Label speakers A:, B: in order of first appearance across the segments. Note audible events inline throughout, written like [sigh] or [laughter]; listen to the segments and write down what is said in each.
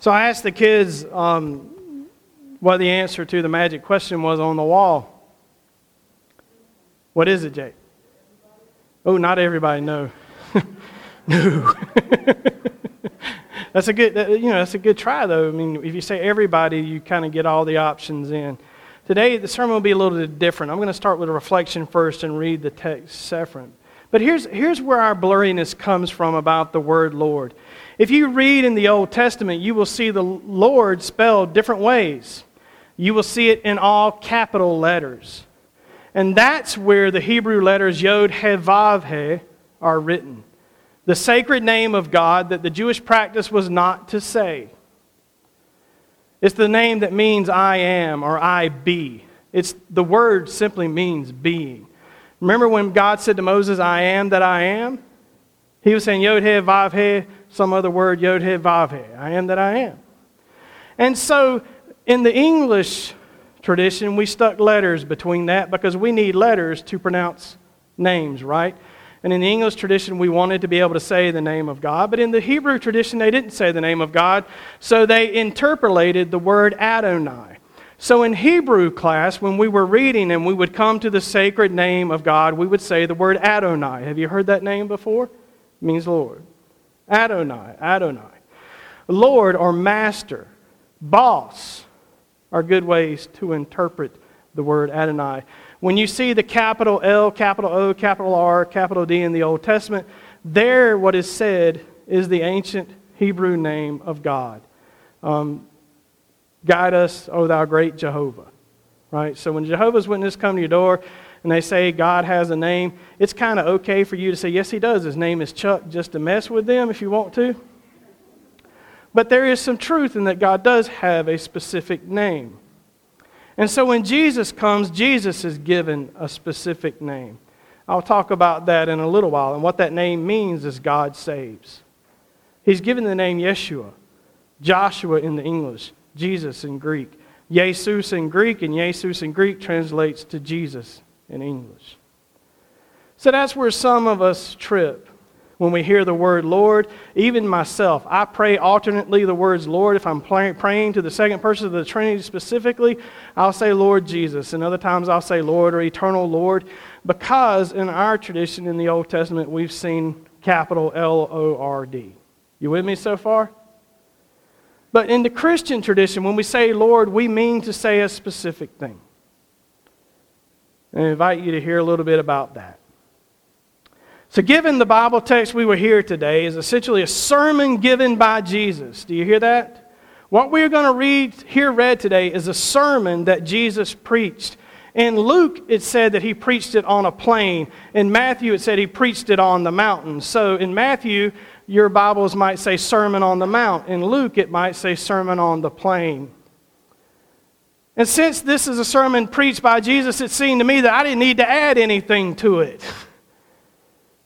A: So I asked the kids um, what the answer to the magic question was on the wall. What is it, Jake? Oh, not everybody, [laughs] no. no. [laughs] that's a good, you know, that's a good try, though. I mean, if you say everybody, you kind of get all the options in. Today, the sermon will be a little bit different. I'm going to start with a reflection first and read the text separate. But here's, here's where our blurriness comes from about the word Lord. If you read in the Old Testament, you will see the Lord spelled different ways. You will see it in all capital letters. And that's where the Hebrew letters Yod, He, Vav, He are written. The sacred name of God that the Jewish practice was not to say. It's the name that means I am or I be. It's, the word simply means being. Remember when God said to Moses, I am that I am? He was saying Yod He Vav He, some other word, Yod He Vav He. I am that I am. And so in the English tradition, we stuck letters between that because we need letters to pronounce names, right? And in the English tradition, we wanted to be able to say the name of God. But in the Hebrew tradition, they didn't say the name of God. So they interpolated the word Adonai. So in Hebrew class, when we were reading and we would come to the sacred name of God, we would say the word Adonai. Have you heard that name before? It means Lord. Adonai, Adonai. Lord or master, boss are good ways to interpret the word Adonai. When you see the capital L, capital O, capital R, capital D in the Old Testament, there what is said is the ancient Hebrew name of God. Um, Guide us, O thou great Jehovah. Right? So when Jehovah's Witnesses come to your door and they say God has a name, it's kind of okay for you to say, Yes, he does. His name is Chuck, just to mess with them if you want to. But there is some truth in that God does have a specific name. And so when Jesus comes, Jesus is given a specific name. I'll talk about that in a little while. And what that name means is God saves. He's given the name Yeshua, Joshua in the English. Jesus in Greek. Jesus in Greek, and Jesus in Greek translates to Jesus in English. So that's where some of us trip when we hear the word Lord. Even myself, I pray alternately the words Lord. If I'm praying to the second person of the Trinity specifically, I'll say Lord Jesus. And other times I'll say Lord or eternal Lord because in our tradition in the Old Testament, we've seen capital L O R D. You with me so far? But in the Christian tradition, when we say Lord, we mean to say a specific thing. And invite you to hear a little bit about that. So, given the Bible text we were here today is essentially a sermon given by Jesus. Do you hear that? What we're going to read here read today is a sermon that Jesus preached. In Luke, it said that he preached it on a plain. In Matthew, it said he preached it on the mountain. So in Matthew, your Bibles might say Sermon on the Mount. In Luke, it might say Sermon on the Plain. And since this is a sermon preached by Jesus, it seemed to me that I didn't need to add anything to it.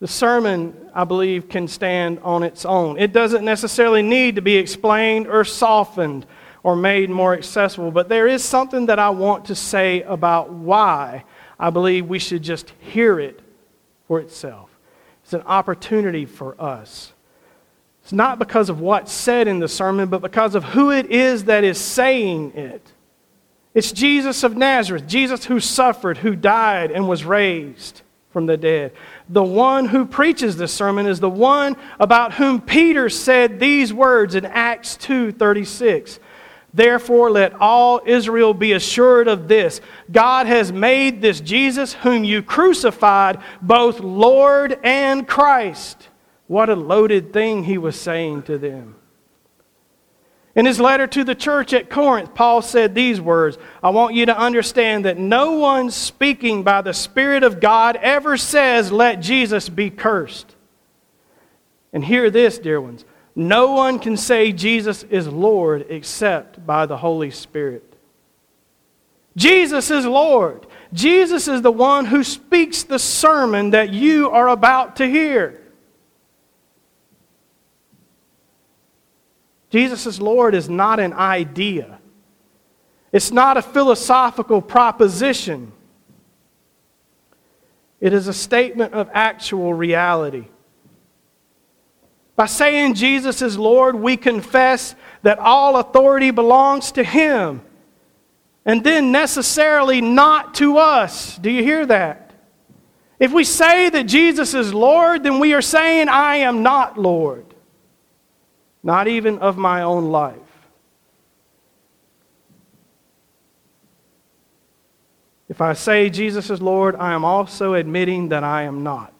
A: The sermon, I believe, can stand on its own. It doesn't necessarily need to be explained or softened or made more accessible, but there is something that I want to say about why I believe we should just hear it for itself. It's an opportunity for us it's not because of what's said in the sermon, but because of who it is that is saying it. It's Jesus of Nazareth, Jesus who suffered, who died, and was raised from the dead. The one who preaches this sermon is the one about whom Peter said these words in Acts 2:36. Therefore, let all Israel be assured of this God has made this Jesus, whom you crucified, both Lord and Christ. What a loaded thing he was saying to them. In his letter to the church at Corinth, Paul said these words I want you to understand that no one speaking by the Spirit of God ever says, Let Jesus be cursed. And hear this, dear ones no one can say Jesus is Lord except by the Holy Spirit. Jesus is Lord. Jesus is the one who speaks the sermon that you are about to hear. Jesus is Lord is not an idea, it's not a philosophical proposition. It is a statement of actual reality. By saying Jesus is Lord, we confess that all authority belongs to Him and then necessarily not to us. Do you hear that? If we say that Jesus is Lord, then we are saying, I am not Lord, not even of my own life. If I say Jesus is Lord, I am also admitting that I am not.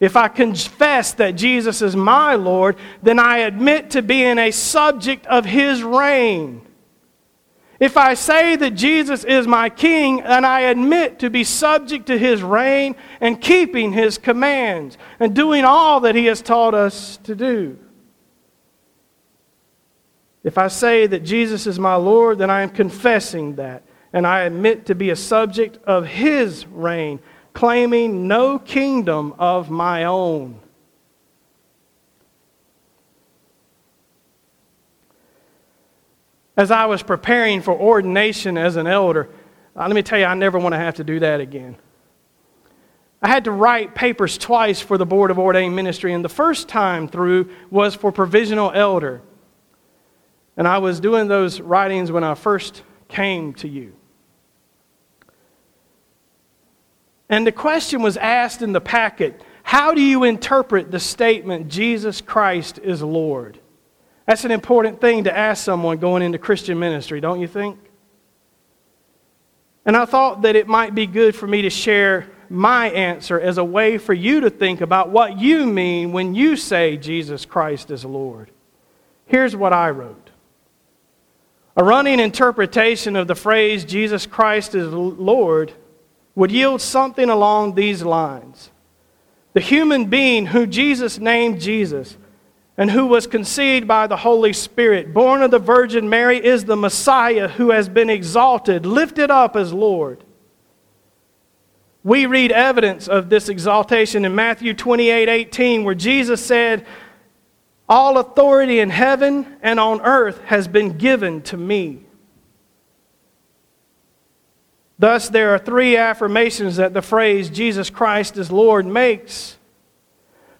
A: If I confess that Jesus is my Lord, then I admit to being a subject of his reign. If I say that Jesus is my king, then I admit to be subject to his reign and keeping his commands and doing all that he has taught us to do. If I say that Jesus is my Lord, then I am confessing that, and I admit to be a subject of his reign, claiming no kingdom of my own. as I was preparing for ordination as an elder, uh, let me tell you, I never want to have to do that again. I had to write papers twice for the Board of Ordained Ministry, and the first time through was for provisional elder. And I was doing those writings when I first came to you. And the question was asked in the packet How do you interpret the statement, Jesus Christ is Lord? That's an important thing to ask someone going into Christian ministry, don't you think? And I thought that it might be good for me to share my answer as a way for you to think about what you mean when you say Jesus Christ is Lord. Here's what I wrote A running interpretation of the phrase Jesus Christ is Lord would yield something along these lines The human being who Jesus named Jesus and who was conceived by the Holy Spirit, born of the Virgin Mary, is the Messiah who has been exalted, lifted up as Lord. We read evidence of this exaltation in Matthew 28 18, where Jesus said, All authority in heaven and on earth has been given to me. Thus, there are three affirmations that the phrase Jesus Christ is Lord makes.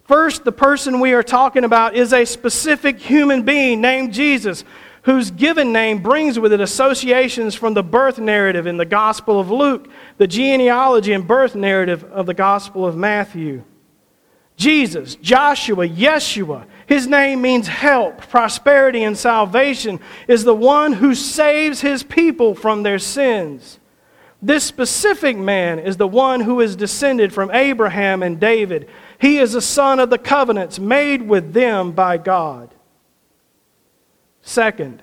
A: First, the person we are talking about is a specific human being named Jesus, whose given name brings with it associations from the birth narrative in the Gospel of Luke, the genealogy and birth narrative of the Gospel of Matthew. Jesus, Joshua, Yeshua, his name means help, prosperity, and salvation, is the one who saves his people from their sins. This specific man is the one who is descended from Abraham and David he is a son of the covenants made with them by God. Second,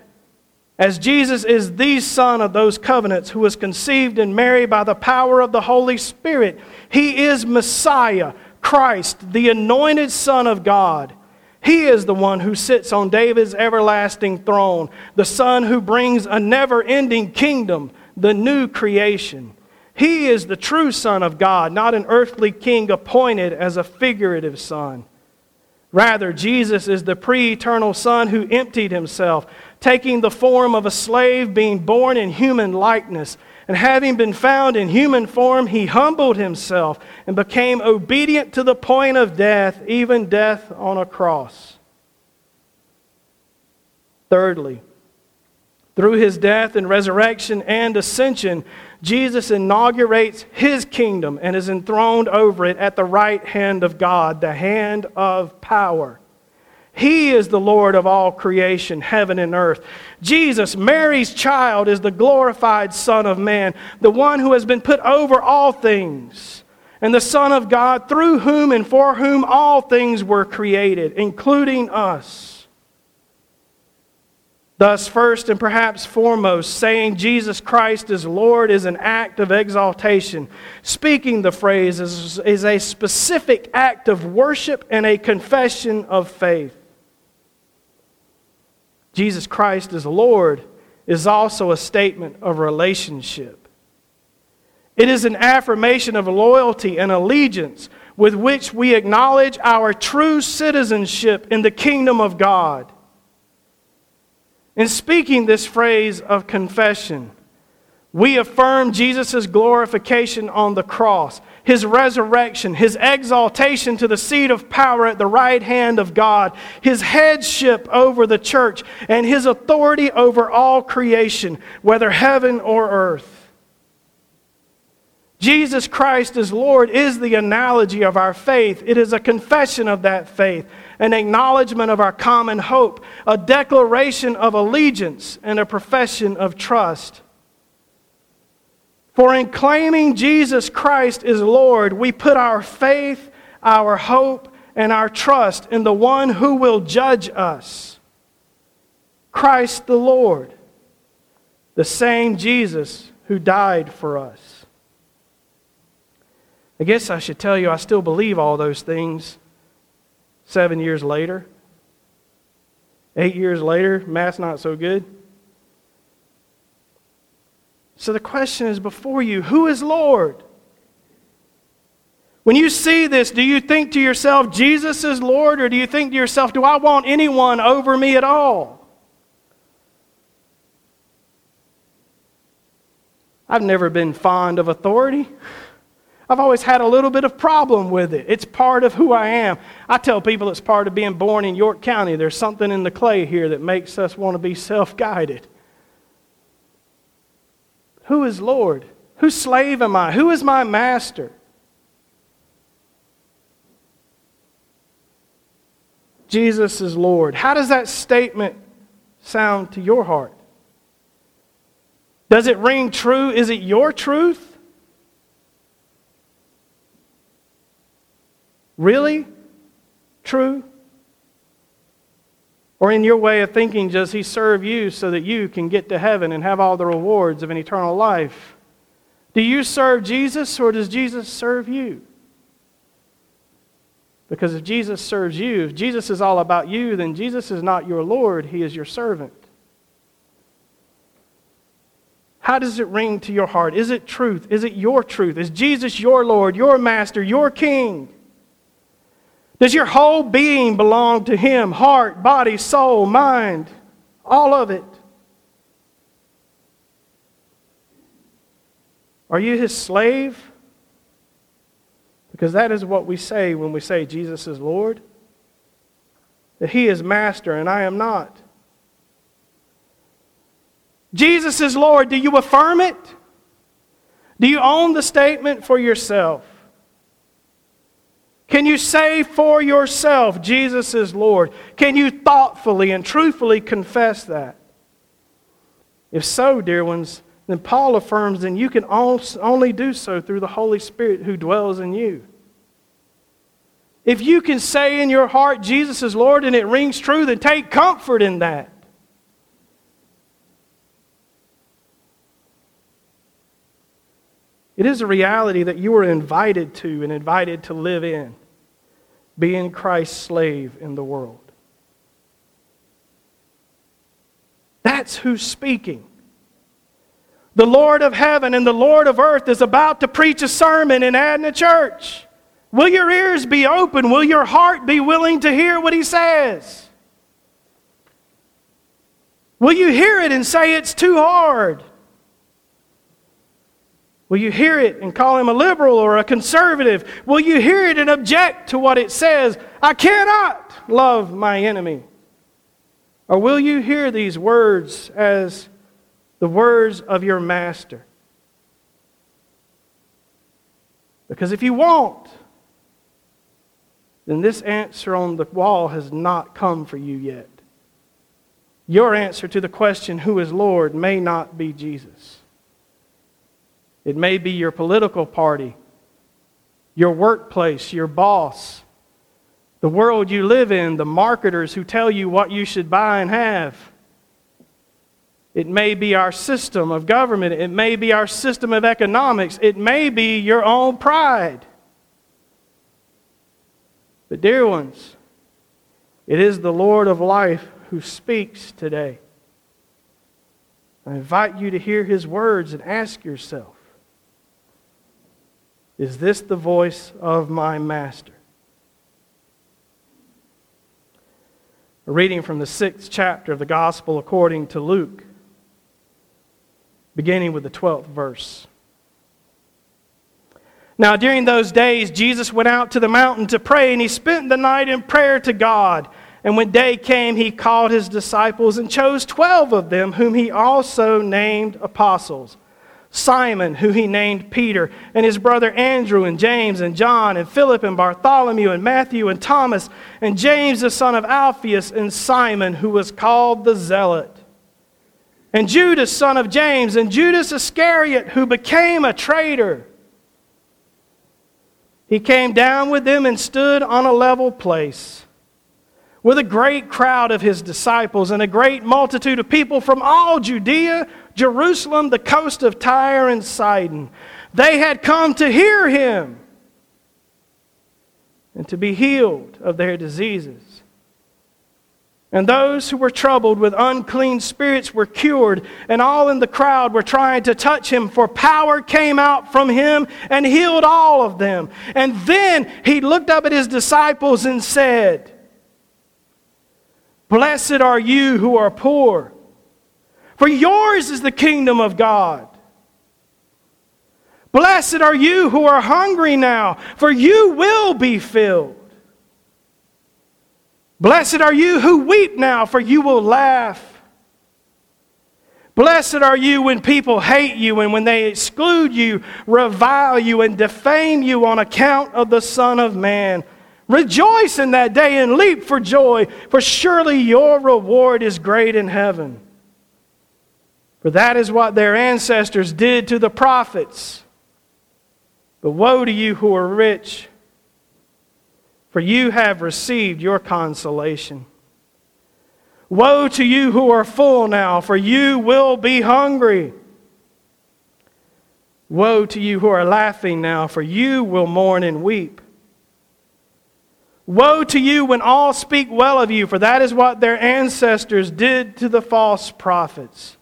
A: as Jesus is the son of those covenants who was conceived in Mary by the power of the Holy Spirit, he is Messiah, Christ, the anointed Son of God. He is the one who sits on David's everlasting throne, the Son who brings a never ending kingdom, the new creation. He is the true Son of God, not an earthly king appointed as a figurative son. Rather, Jesus is the pre eternal Son who emptied himself, taking the form of a slave, being born in human likeness. And having been found in human form, he humbled himself and became obedient to the point of death, even death on a cross. Thirdly, through his death and resurrection and ascension, Jesus inaugurates his kingdom and is enthroned over it at the right hand of God, the hand of power. He is the Lord of all creation, heaven and earth. Jesus, Mary's child, is the glorified Son of Man, the one who has been put over all things, and the Son of God, through whom and for whom all things were created, including us. Thus, first and perhaps foremost, saying Jesus Christ is Lord is an act of exaltation. Speaking the phrase is, is a specific act of worship and a confession of faith. Jesus Christ is Lord is also a statement of relationship. It is an affirmation of loyalty and allegiance with which we acknowledge our true citizenship in the kingdom of God. In speaking this phrase of confession, we affirm Jesus' glorification on the cross, his resurrection, his exaltation to the seat of power at the right hand of God, his headship over the church, and his authority over all creation, whether heaven or earth. Jesus Christ as Lord is the analogy of our faith. It is a confession of that faith, an acknowledgement of our common hope, a declaration of allegiance, and a profession of trust. For in claiming Jesus Christ as Lord, we put our faith, our hope, and our trust in the one who will judge us Christ the Lord, the same Jesus who died for us. I guess I should tell you I still believe all those things seven years later. Eight years later, math's not so good. So the question is before you who is Lord? When you see this, do you think to yourself, Jesus is Lord, or do you think to yourself, do I want anyone over me at all? I've never been fond of authority. I've always had a little bit of problem with it. It's part of who I am. I tell people it's part of being born in York County. There's something in the clay here that makes us want to be self guided. Who is Lord? Whose slave am I? Who is my master? Jesus is Lord. How does that statement sound to your heart? Does it ring true? Is it your truth? Really? True? Or in your way of thinking, does he serve you so that you can get to heaven and have all the rewards of an eternal life? Do you serve Jesus or does Jesus serve you? Because if Jesus serves you, if Jesus is all about you, then Jesus is not your Lord, he is your servant. How does it ring to your heart? Is it truth? Is it your truth? Is Jesus your Lord, your master, your king? Does your whole being belong to Him? Heart, body, soul, mind, all of it. Are you His slave? Because that is what we say when we say Jesus is Lord. That He is Master and I am not. Jesus is Lord. Do you affirm it? Do you own the statement for yourself? Can you say for yourself, Jesus is Lord? Can you thoughtfully and truthfully confess that? If so, dear ones, then Paul affirms then you can only do so through the Holy Spirit who dwells in you. If you can say in your heart, Jesus is Lord, and it rings true, then take comfort in that. It is a reality that you are invited to and invited to live in, being Christ's slave in the world. That's who's speaking. The Lord of heaven and the Lord of earth is about to preach a sermon in Adna Church. Will your ears be open? Will your heart be willing to hear what he says? Will you hear it and say it's too hard? Will you hear it and call him a liberal or a conservative? Will you hear it and object to what it says? I cannot love my enemy. Or will you hear these words as the words of your master? Because if you won't, then this answer on the wall has not come for you yet. Your answer to the question, Who is Lord, may not be Jesus. It may be your political party, your workplace, your boss, the world you live in, the marketers who tell you what you should buy and have. It may be our system of government. It may be our system of economics. It may be your own pride. But, dear ones, it is the Lord of life who speaks today. I invite you to hear his words and ask yourself is this the voice of my master? A reading from the sixth chapter of the Gospel according to Luke, beginning with the 12th verse. Now, during those days, Jesus went out to the mountain to pray, and he spent the night in prayer to God. And when day came, he called his disciples and chose twelve of them, whom he also named apostles Simon, who he named Peter, and his brother Andrew, and James, and John, and Philip, and Bartholomew, and Matthew, and Thomas, and James, the son of Alphaeus, and Simon, who was called the Zealot, and Judas, son of James, and Judas Iscariot, who became a traitor. He came down with them and stood on a level place with a great crowd of his disciples and a great multitude of people from all Judea, Jerusalem, the coast of Tyre and Sidon. They had come to hear him and to be healed of their diseases. And those who were troubled with unclean spirits were cured, and all in the crowd were trying to touch him, for power came out from him and healed all of them. And then he looked up at his disciples and said, Blessed are you who are poor, for yours is the kingdom of God. Blessed are you who are hungry now, for you will be filled. Blessed are you who weep now, for you will laugh. Blessed are you when people hate you and when they exclude you, revile you, and defame you on account of the Son of Man. Rejoice in that day and leap for joy, for surely your reward is great in heaven. For that is what their ancestors did to the prophets. But woe to you who are rich for you have received your consolation. Woe to you who are full now, for you will be hungry. Woe to you who are laughing now, for you will mourn and weep. Woe to you when all speak well of you, for that is what their ancestors did to the false prophets.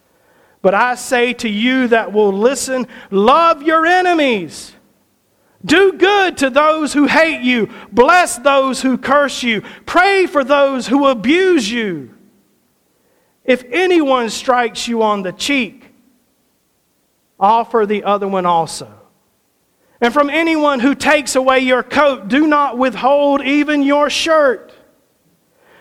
A: But I say to you that will listen, love your enemies. Do good to those who hate you. Bless those who curse you. Pray for those who abuse you. If anyone strikes you on the cheek, offer the other one also. And from anyone who takes away your coat, do not withhold even your shirt.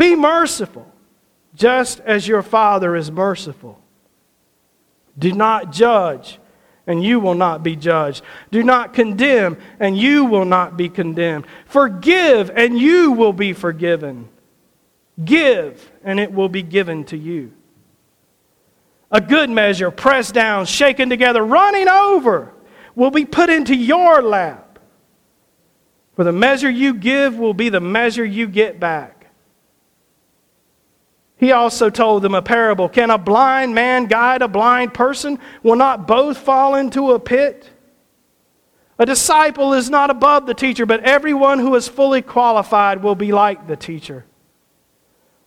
A: Be merciful, just as your Father is merciful. Do not judge, and you will not be judged. Do not condemn, and you will not be condemned. Forgive, and you will be forgiven. Give, and it will be given to you. A good measure, pressed down, shaken together, running over, will be put into your lap. For the measure you give will be the measure you get back. He also told them a parable Can a blind man guide a blind person? Will not both fall into a pit? A disciple is not above the teacher, but everyone who is fully qualified will be like the teacher.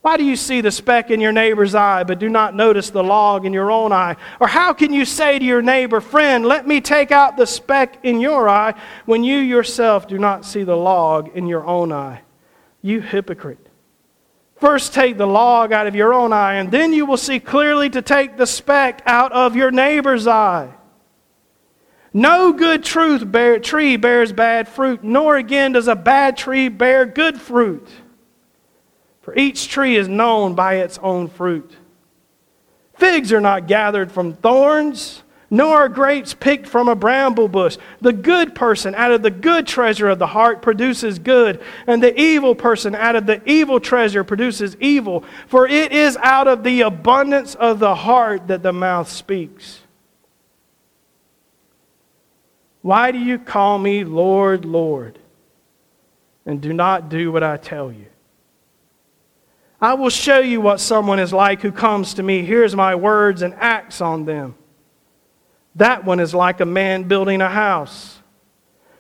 A: Why do you see the speck in your neighbor's eye, but do not notice the log in your own eye? Or how can you say to your neighbor, Friend, let me take out the speck in your eye, when you yourself do not see the log in your own eye? You hypocrite. First, take the log out of your own eye, and then you will see clearly to take the speck out of your neighbor's eye. No good truth bear, tree bears bad fruit, nor again does a bad tree bear good fruit. For each tree is known by its own fruit. Figs are not gathered from thorns, nor are grapes picked from a bramble bush. The good person out of the good treasure of the heart produces good, and the evil person out of the evil treasure produces evil. For it is out of the abundance of the heart that the mouth speaks. Why do you call me Lord, Lord, and do not do what I tell you? I will show you what someone is like who comes to me, hears my words, and acts on them. That one is like a man building a house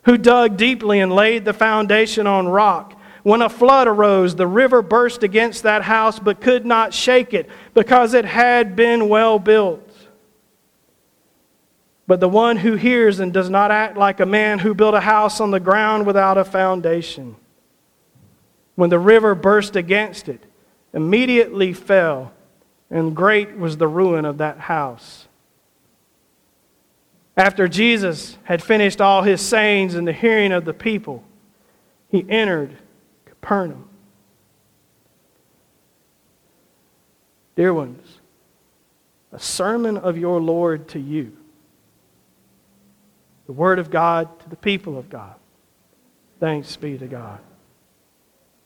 A: who dug deeply and laid the foundation on rock. When a flood arose, the river burst against that house but could not shake it because it had been well built. But the one who hears and does not act like a man who built a house on the ground without a foundation. When the river burst against it, immediately fell, and great was the ruin of that house. After Jesus had finished all his sayings in the hearing of the people, he entered Capernaum. Dear ones, a sermon of your Lord to you, the Word of God to the people of God. Thanks be to God.